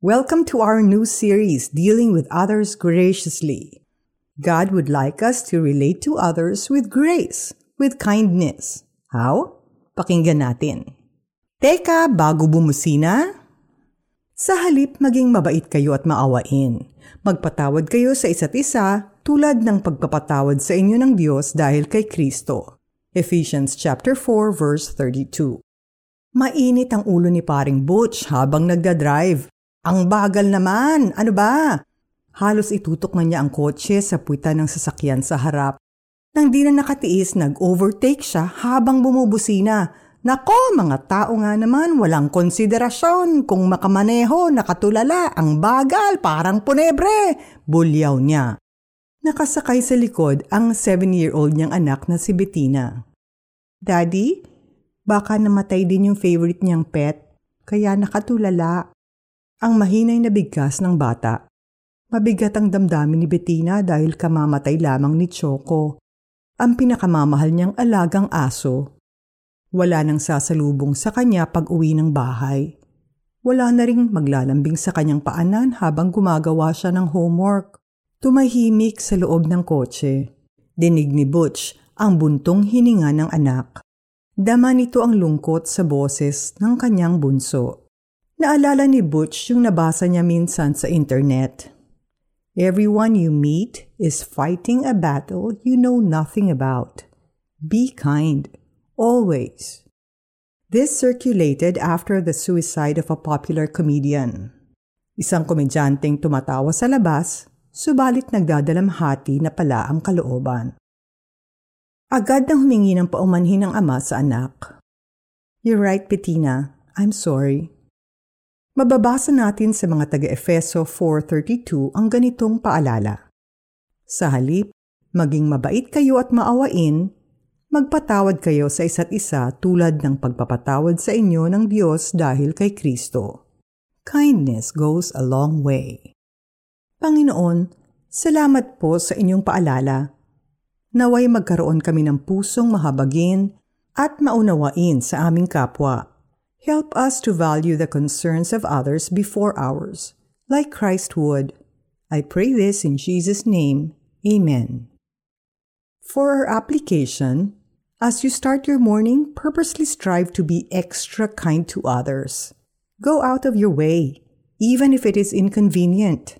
Welcome to our new series, Dealing with Others Graciously. God would like us to relate to others with grace, with kindness. How? Pakinggan natin. Teka, bago bumusina? Sa halip maging mabait kayo at maawain. Magpatawad kayo sa isa't isa tulad ng pagpapatawad sa inyo ng Diyos dahil kay Kristo. Ephesians chapter 4 verse 32. Mainit ang ulo ni paring Butch habang nagda-drive ang bagal naman, ano ba? Halos itutok na niya ang kotse sa puwitan ng sasakyan sa harap. Nang di na nakatiis, nag-overtake siya habang bumubusina. Nako, mga tao nga naman, walang konsiderasyon. Kung makamaneho, nakatulala, ang bagal, parang punebre. Bulyaw niya. Nakasakay sa likod ang 7-year-old niyang anak na si Bettina. Daddy, baka namatay din yung favorite niyang pet, kaya nakatulala. Ang mahinay na bigkas ng bata. Mabigat ang damdamin ni Bettina dahil kamamatay lamang ni Choco, ang pinakamamahal niyang alagang aso. Wala nang sasalubong sa kanya pag uwi ng bahay. Wala na ring maglalambing sa kanyang paanan habang gumagawa siya ng homework. Tumahimik sa loob ng kotse. Dinig ni Butch ang buntong hininga ng anak. Dama nito ang lungkot sa boses ng kanyang bunso. Naalala ni Butch yung nabasa niya minsan sa internet. Everyone you meet is fighting a battle you know nothing about. Be kind, always. This circulated after the suicide of a popular comedian. Isang komedyanteng tumatawa sa labas, subalit nagdadalamhati na pala ang kalooban. Agad nang humingi ng paumanhin ng ama sa anak. You're right, Bettina. I'm sorry. Mababasa natin sa mga taga-Efeso 4.32 ang ganitong paalala. Sa halip, maging mabait kayo at maawain, magpatawad kayo sa isa't isa tulad ng pagpapatawad sa inyo ng Diyos dahil kay Kristo. Kindness goes a long way. Panginoon, salamat po sa inyong paalala. Naway magkaroon kami ng pusong mahabagin at maunawain sa aming kapwa Help us to value the concerns of others before ours, like Christ would. I pray this in Jesus' name. Amen. For our application, as you start your morning, purposely strive to be extra kind to others. Go out of your way, even if it is inconvenient.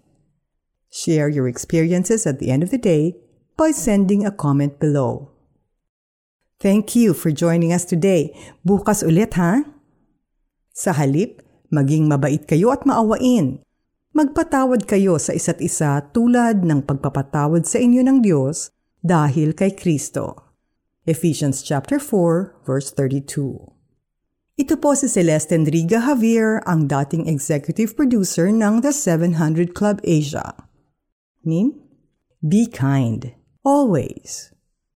Share your experiences at the end of the day by sending a comment below. Thank you for joining us today. Bukas ulit, ha? Huh? Sa halip, maging mabait kayo at maawain. Magpatawad kayo sa isa't isa tulad ng pagpapatawad sa inyo ng Diyos dahil kay Kristo. Ephesians chapter 4 verse 32. Ito po si Celeste Enriga Javier, ang dating executive producer ng The 700 Club Asia. Mean? Be kind. Always.